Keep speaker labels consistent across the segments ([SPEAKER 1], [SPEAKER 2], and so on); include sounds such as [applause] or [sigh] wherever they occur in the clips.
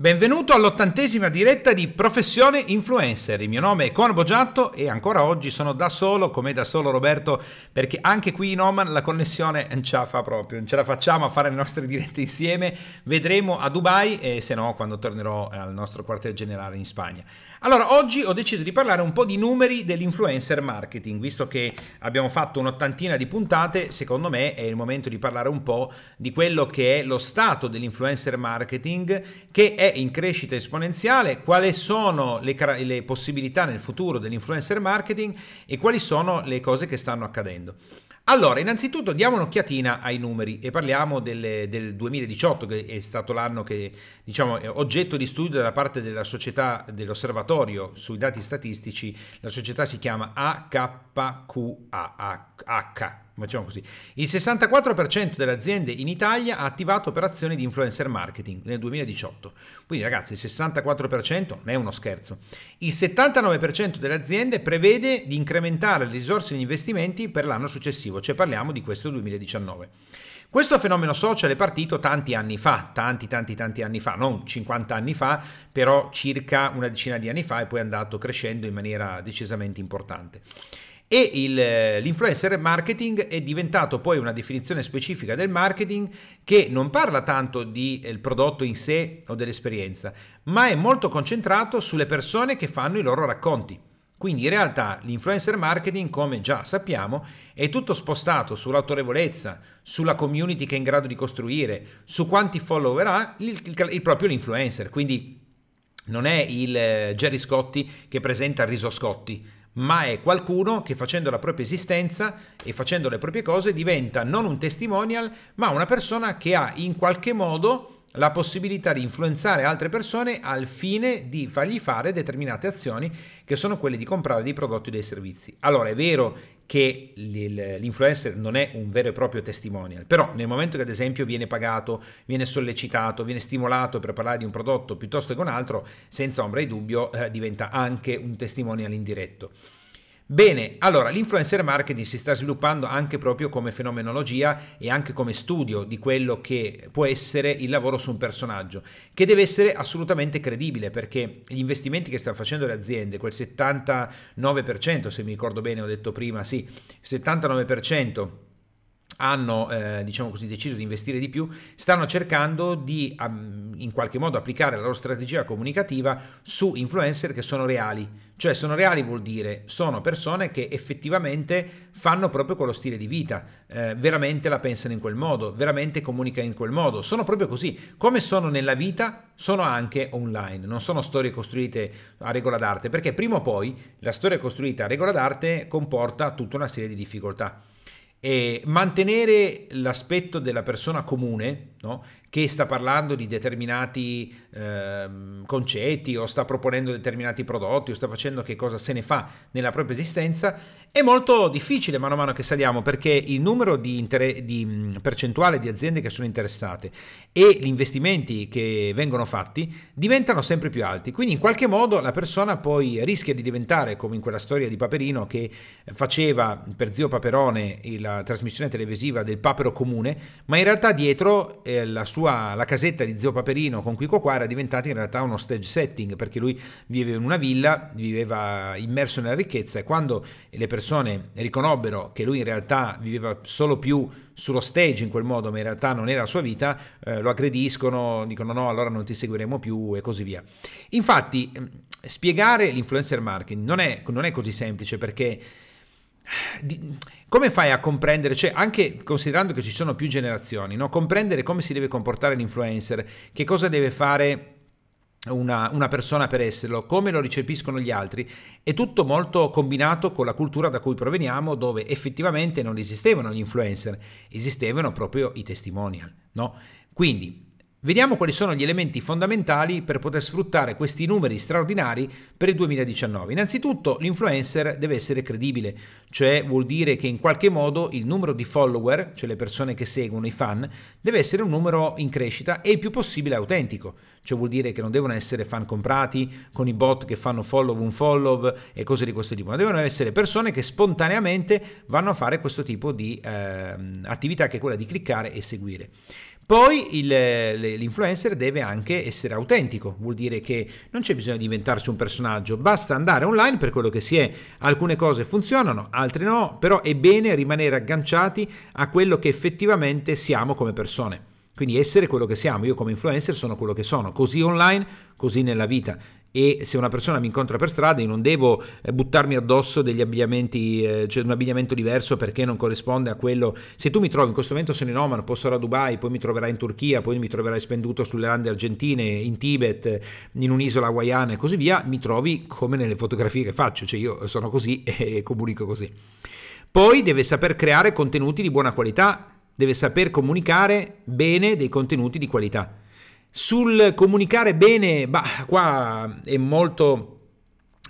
[SPEAKER 1] Benvenuto all'ottantesima diretta di Professione Influencer. Il mio nome è Con Boggiatto e ancora oggi sono da solo, come da solo Roberto, perché anche qui in Oman la connessione non ce la fa proprio, non ce la facciamo a fare le nostre [laughs] dirette insieme. Vedremo a Dubai e se no quando tornerò al nostro quartier generale in Spagna. Allora, oggi ho deciso di parlare un po' di numeri dell'influencer marketing, visto che abbiamo fatto un'ottantina di puntate, secondo me è il momento di parlare un po' di quello che è lo stato dell'influencer marketing, che è in crescita esponenziale, quali sono le, le possibilità nel futuro dell'influencer marketing e quali sono le cose che stanno accadendo. Allora, innanzitutto diamo un'occhiatina ai numeri e parliamo delle, del 2018, che è stato l'anno che, diciamo, è oggetto di studio da parte della società dell'osservatorio sui dati statistici. La società si chiama AKQAH Facciamo così. Il 64% delle aziende in Italia ha attivato operazioni di influencer marketing nel 2018. Quindi ragazzi, il 64% non è uno scherzo. Il 79% delle aziende prevede di incrementare le risorse di investimenti per l'anno successivo, cioè parliamo di questo 2019. Questo fenomeno social è partito tanti anni fa, tanti tanti tanti anni fa, non 50 anni fa, però circa una decina di anni fa e poi è andato crescendo in maniera decisamente importante. E il, l'influencer marketing è diventato poi una definizione specifica del marketing che non parla tanto del eh, prodotto in sé o dell'esperienza, ma è molto concentrato sulle persone che fanno i loro racconti. Quindi in realtà l'influencer marketing, come già sappiamo, è tutto spostato sull'autorevolezza, sulla community che è in grado di costruire, su quanti follower ha il, il, il proprio l'influencer. Quindi non è il eh, Jerry Scotti che presenta il riso Scotti, ma è qualcuno che facendo la propria esistenza e facendo le proprie cose diventa non un testimonial, ma una persona che ha in qualche modo la possibilità di influenzare altre persone al fine di fargli fare determinate azioni che sono quelle di comprare dei prodotti o dei servizi. Allora è vero che l'influencer non è un vero e proprio testimonial, però nel momento che ad esempio viene pagato, viene sollecitato, viene stimolato per parlare di un prodotto piuttosto che un altro, senza ombra di dubbio eh, diventa anche un testimonial indiretto. Bene, allora l'influencer marketing si sta sviluppando anche proprio come fenomenologia e anche come studio di quello che può essere il lavoro su un personaggio, che deve essere assolutamente credibile perché gli investimenti che stanno facendo le aziende, quel 79%, se mi ricordo bene ho detto prima, sì, 79% hanno eh, diciamo così, deciso di investire di più, stanno cercando di um, in qualche modo applicare la loro strategia comunicativa su influencer che sono reali. Cioè sono reali vuol dire sono persone che effettivamente fanno proprio quello stile di vita, eh, veramente la pensano in quel modo, veramente comunicano in quel modo, sono proprio così. Come sono nella vita, sono anche online, non sono storie costruite a regola d'arte, perché prima o poi la storia costruita a regola d'arte comporta tutta una serie di difficoltà. E mantenere l'aspetto della persona comune, no? che sta parlando di determinati eh, concetti o sta proponendo determinati prodotti o sta facendo che cosa se ne fa nella propria esistenza, è molto difficile mano a mano che saliamo perché il numero di, inter- di percentuale di aziende che sono interessate e gli investimenti che vengono fatti diventano sempre più alti. Quindi in qualche modo la persona poi rischia di diventare come in quella storia di Paperino che faceva per zio Paperone la trasmissione televisiva del papero comune, ma in realtà dietro eh, la sua la casetta di zio Paperino con Quico qua era diventata in realtà uno stage setting perché lui viveva in una villa, viveva immerso nella ricchezza e quando le persone riconobbero che lui in realtà viveva solo più sullo stage in quel modo, ma in realtà non era la sua vita, eh, lo aggrediscono, dicono no, allora non ti seguiremo più e così via. Infatti, spiegare l'influencer marketing non è, non è così semplice perché come fai a comprendere, cioè anche considerando che ci sono più generazioni, no? comprendere come si deve comportare l'influencer, che cosa deve fare una, una, persona per esserlo, come lo ricepiscono gli altri, è tutto molto combinato con la cultura da cui proveniamo, dove effettivamente non esistevano gli influencer, esistevano proprio i testimonial. No? Quindi Vediamo quali sono gli elementi fondamentali per poter sfruttare questi numeri straordinari per il 2019. Innanzitutto l'influencer deve essere credibile, cioè vuol dire che in qualche modo il numero di follower, cioè le persone che seguono, i fan, deve essere un numero in crescita e il più possibile autentico, cioè vuol dire che non devono essere fan comprati con i bot che fanno follow un follow e cose di questo tipo, ma devono essere persone che spontaneamente vanno a fare questo tipo di eh, attività che è quella di cliccare e seguire. Poi il, l'influencer deve anche essere autentico, vuol dire che non c'è bisogno di inventarsi un personaggio, basta andare online per quello che si è. Alcune cose funzionano, altre no, però è bene rimanere agganciati a quello che effettivamente siamo come persone. Quindi essere quello che siamo, io come influencer sono quello che sono, così online, così nella vita e se una persona mi incontra per strada io non devo eh, buttarmi addosso degli abbigliamenti, eh, cioè un abbigliamento diverso perché non corrisponde a quello. Se tu mi trovi in questo momento sono in Oman, posso sarò a Dubai, poi mi troverai in Turchia, poi mi troverai spenduto sulle lande argentine, in Tibet, in un'isola hawaiana e così via, mi trovi come nelle fotografie che faccio, cioè io sono così [laughs] e comunico così. Poi deve saper creare contenuti di buona qualità, deve saper comunicare bene dei contenuti di qualità. Sul comunicare bene, bah, qua è molto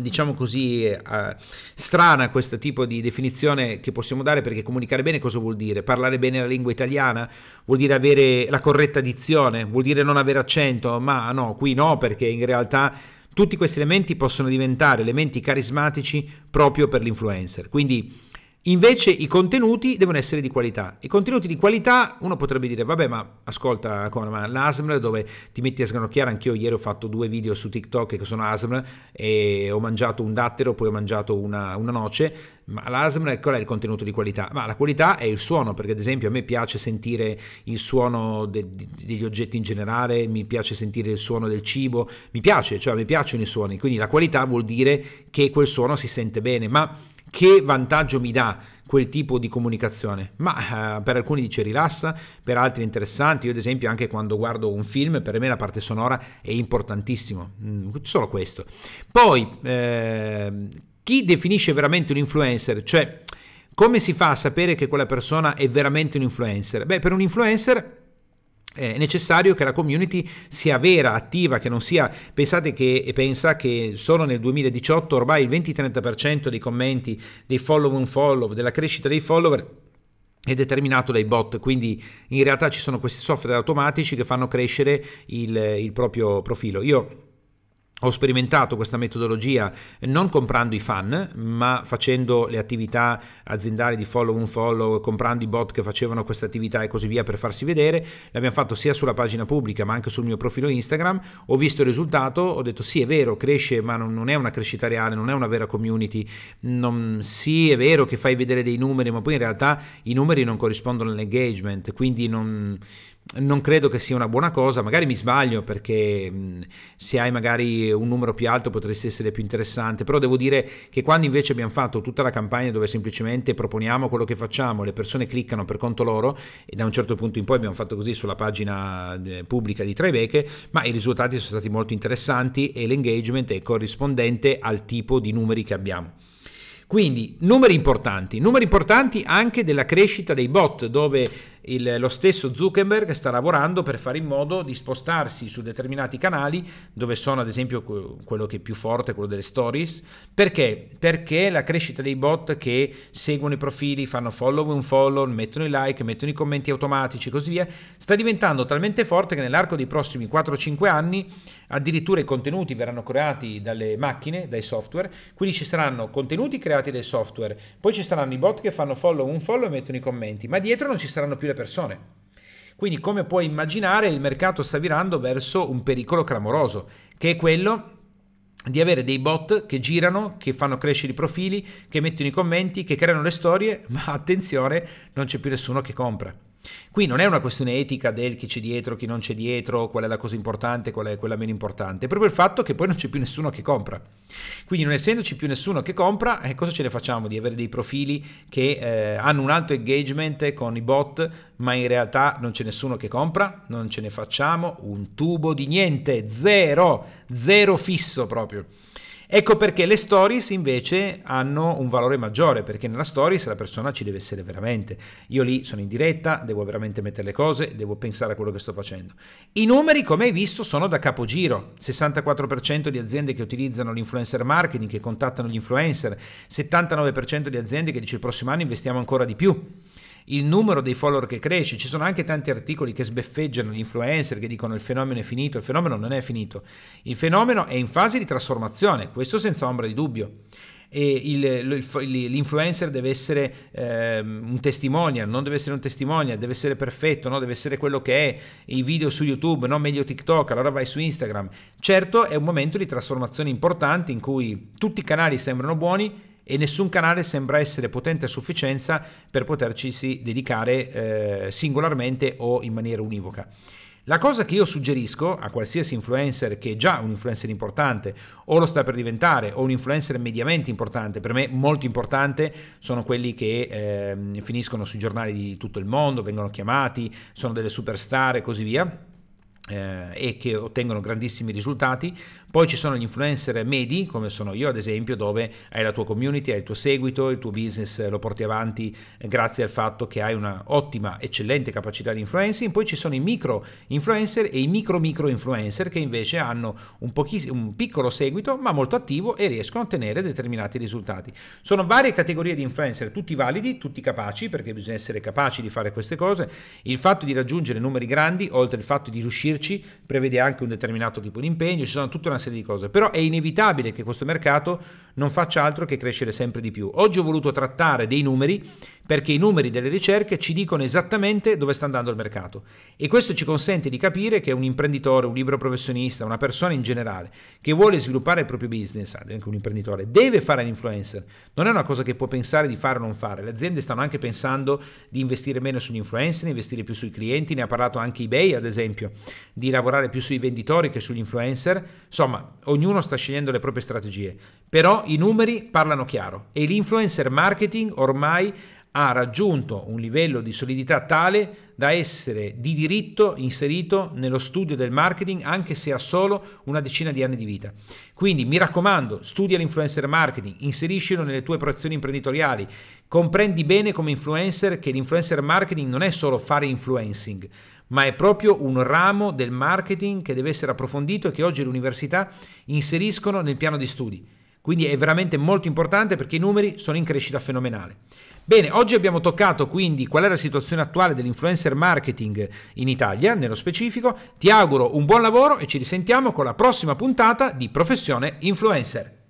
[SPEAKER 1] diciamo così, eh, strana questo tipo di definizione che possiamo dare perché comunicare bene cosa vuol dire? Parlare bene la lingua italiana? Vuol dire avere la corretta dizione? Vuol dire non avere accento? Ma no, qui no perché in realtà tutti questi elementi possono diventare elementi carismatici proprio per l'influencer. Quindi Invece i contenuti devono essere di qualità. I contenuti di qualità, uno potrebbe dire, vabbè, ma ascolta, ma l'ASMR dove ti metti a sgranocchiare, anch'io ieri ho fatto due video su TikTok che sono ASMR e ho mangiato un dattero, poi ho mangiato una, una noce, ma l'ASMR qual è il contenuto di qualità? Ma la qualità è il suono, perché ad esempio a me piace sentire il suono de, de, degli oggetti in generale, mi piace sentire il suono del cibo, mi piace, cioè mi piacciono i suoni, quindi la qualità vuol dire che quel suono si sente bene, ma che vantaggio mi dà quel tipo di comunicazione? Ma eh, per alcuni dice rilassa, per altri è interessante. Io ad esempio anche quando guardo un film, per me la parte sonora è importantissimo, mm, solo questo. Poi, eh, chi definisce veramente un influencer? Cioè, come si fa a sapere che quella persona è veramente un influencer? Beh, per un influencer è necessario che la community sia vera, attiva, che non sia, pensate che, pensa che solo nel 2018 ormai il 20-30% dei commenti, dei follow and follow, della crescita dei follower è determinato dai bot, quindi in realtà ci sono questi software automatici che fanno crescere il, il proprio profilo. Io ho sperimentato questa metodologia non comprando i fan, ma facendo le attività aziendali di follow un follow, comprando i bot che facevano questa attività e così via per farsi vedere. L'abbiamo fatto sia sulla pagina pubblica ma anche sul mio profilo Instagram. Ho visto il risultato, ho detto sì è vero, cresce ma non è una crescita reale, non è una vera community. Non, sì è vero che fai vedere dei numeri ma poi in realtà i numeri non corrispondono all'engagement, quindi non non credo che sia una buona cosa, magari mi sbaglio perché se hai magari un numero più alto potresti essere più interessante, però devo dire che quando invece abbiamo fatto tutta la campagna dove semplicemente proponiamo quello che facciamo, le persone cliccano per conto loro e da un certo punto in poi abbiamo fatto così sulla pagina eh, pubblica di Tribeca, ma i risultati sono stati molto interessanti e l'engagement è corrispondente al tipo di numeri che abbiamo. Quindi numeri importanti, numeri importanti anche della crescita dei bot dove il, lo stesso Zuckerberg sta lavorando per fare in modo di spostarsi su determinati canali dove sono ad esempio quello che è più forte, quello delle stories. Perché? Perché la crescita dei bot che seguono i profili, fanno follow un follow, mettono i like, mettono i commenti automatici e così via, sta diventando talmente forte che nell'arco dei prossimi 4-5 anni addirittura i contenuti verranno creati dalle macchine, dai software, quindi ci saranno contenuti creati dai software, poi ci saranno i bot che fanno follow un follow e mettono i commenti, ma dietro non ci saranno più le persone. Quindi come puoi immaginare il mercato sta virando verso un pericolo clamoroso, che è quello di avere dei bot che girano, che fanno crescere i profili, che mettono i commenti, che creano le storie, ma attenzione, non c'è più nessuno che compra. Qui non è una questione etica del chi c'è dietro, chi non c'è dietro, qual è la cosa importante, qual è quella meno importante, è proprio il fatto che poi non c'è più nessuno che compra. Quindi non essendoci più nessuno che compra, eh, cosa ce ne facciamo di avere dei profili che eh, hanno un alto engagement con i bot, ma in realtà non c'è nessuno che compra? Non ce ne facciamo un tubo di niente, zero, zero fisso proprio. Ecco perché le stories invece hanno un valore maggiore, perché nella stories la persona ci deve essere veramente. Io lì sono in diretta, devo veramente mettere le cose, devo pensare a quello che sto facendo. I numeri, come hai visto, sono da capogiro. 64% di aziende che utilizzano l'influencer marketing, che contattano gli influencer, 79% di aziende che dice il prossimo anno investiamo ancora di più il numero dei follower che cresce, ci sono anche tanti articoli che sbeffeggiano gli influencer che dicono il fenomeno è finito, il fenomeno non è finito, il fenomeno è in fase di trasformazione, questo senza ombra di dubbio. il, l'influencer deve essere eh, un testimonial, non deve essere un testimonial, deve essere perfetto, no? deve essere quello che è, i video su YouTube, non meglio TikTok, allora vai su Instagram. Certo è un momento di trasformazione importante in cui tutti i canali sembrano buoni e nessun canale sembra essere potente a sufficienza per poterci dedicare eh, singolarmente o in maniera univoca. La cosa che io suggerisco a qualsiasi influencer che è già un influencer importante o lo sta per diventare o un influencer mediamente importante, per me molto importante sono quelli che eh, finiscono sui giornali di tutto il mondo, vengono chiamati, sono delle superstar e così via eh, e che ottengono grandissimi risultati. Poi ci sono gli influencer medi, come sono io ad esempio, dove hai la tua community, hai il tuo seguito, il tuo business lo porti avanti eh, grazie al fatto che hai una ottima, eccellente capacità di influencing. Poi ci sono i micro influencer e i micro micro influencer che invece hanno un, un piccolo seguito ma molto attivo e riescono a ottenere determinati risultati. Sono varie categorie di influencer, tutti validi, tutti capaci, perché bisogna essere capaci di fare queste cose. Il fatto di raggiungere numeri grandi, oltre al fatto di riuscirci, prevede anche un determinato tipo di impegno, ci sono tutta una serie di cose, però è inevitabile che questo mercato non faccia altro che crescere sempre di più. Oggi ho voluto trattare dei numeri perché i numeri delle ricerche ci dicono esattamente dove sta andando il mercato e questo ci consente di capire che un imprenditore, un libero professionista, una persona in generale che vuole sviluppare il proprio business, anche un imprenditore, deve fare l'influencer. Non è una cosa che può pensare di fare o non fare. Le aziende stanno anche pensando di investire meno sugli influencer, investire più sui clienti, ne ha parlato anche eBay ad esempio, di lavorare più sui venditori che sugli influencer. Insomma, ognuno sta scegliendo le proprie strategie, però i numeri parlano chiaro e l'influencer marketing ormai ha raggiunto un livello di solidità tale da essere di diritto inserito nello studio del marketing anche se ha solo una decina di anni di vita. Quindi mi raccomando, studia l'influencer marketing, inseriscilo nelle tue operazioni imprenditoriali, comprendi bene come influencer che l'influencer marketing non è solo fare influencing, ma è proprio un ramo del marketing che deve essere approfondito e che oggi le università inseriscono nel piano di studi. Quindi è veramente molto importante perché i numeri sono in crescita fenomenale. Bene, oggi abbiamo toccato quindi qual è la situazione attuale dell'influencer marketing in Italia, nello specifico. Ti auguro un buon lavoro e ci risentiamo con la prossima puntata di Professione Influencer.